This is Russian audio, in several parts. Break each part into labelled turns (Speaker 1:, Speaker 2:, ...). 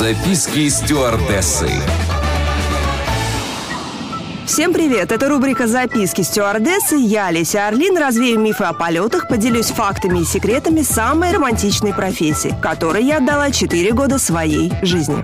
Speaker 1: Записки стюардессы.
Speaker 2: Всем привет! Это рубрика «Записки стюардессы». Я, Леся Орлин, развею мифы о полетах, поделюсь фактами и секретами самой романтичной профессии, которой я отдала 4 года своей жизни.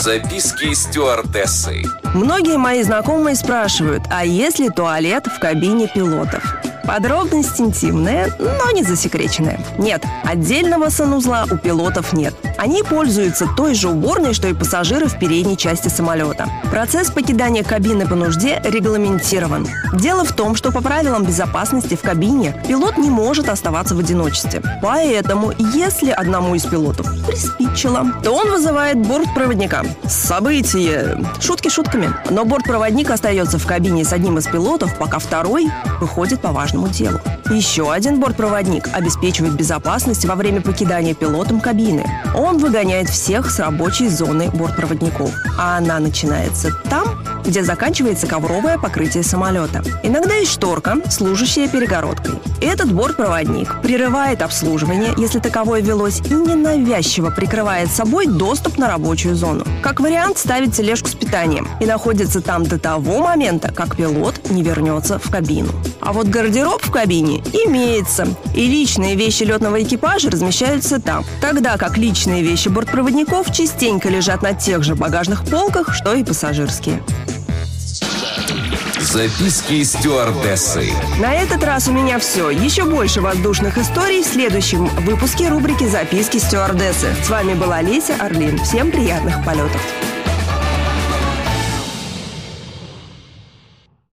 Speaker 1: Записки стюардессы.
Speaker 2: Многие мои знакомые спрашивают, а есть ли туалет в кабине пилотов? Подробность интимная, но не засекреченная. Нет, отдельного санузла у пилотов нет. Они пользуются той же уборной, что и пассажиры в передней части самолета. Процесс покидания кабины по нужде регламентирован. Дело в том, что по правилам безопасности в кабине пилот не может оставаться в одиночестве. Поэтому, если одному из пилотов приспичило, то он вызывает бортпроводника. Событие. Шутки шутками. Но бортпроводник остается в кабине с одним из пилотов, пока второй выходит по важному делу. Еще один бортпроводник обеспечивает безопасность во время покидания пилотом кабины. Он выгоняет всех с рабочей зоны бортпроводников. А она начинается там, где заканчивается ковровое покрытие самолета. Иногда есть шторка, служащая перегородкой. Этот бортпроводник прерывает обслуживание, если таковое велось, и ненавязчиво прикрывает собой доступ на рабочую зону. Как вариант, ставит тележку с питанием и находится там до того момента, как пилот не вернется в кабину. А вот гардероб в кабине имеется, и личные вещи летного экипажа размещаются там, тогда как личные вещи бортпроводников частенько лежат на тех же багажных полках, что и пассажирские.
Speaker 1: Записки стюардессы.
Speaker 2: На этот раз у меня все. Еще больше воздушных историй в следующем выпуске рубрики «Записки стюардессы». С вами была Леся Орлин. Всем приятных полетов.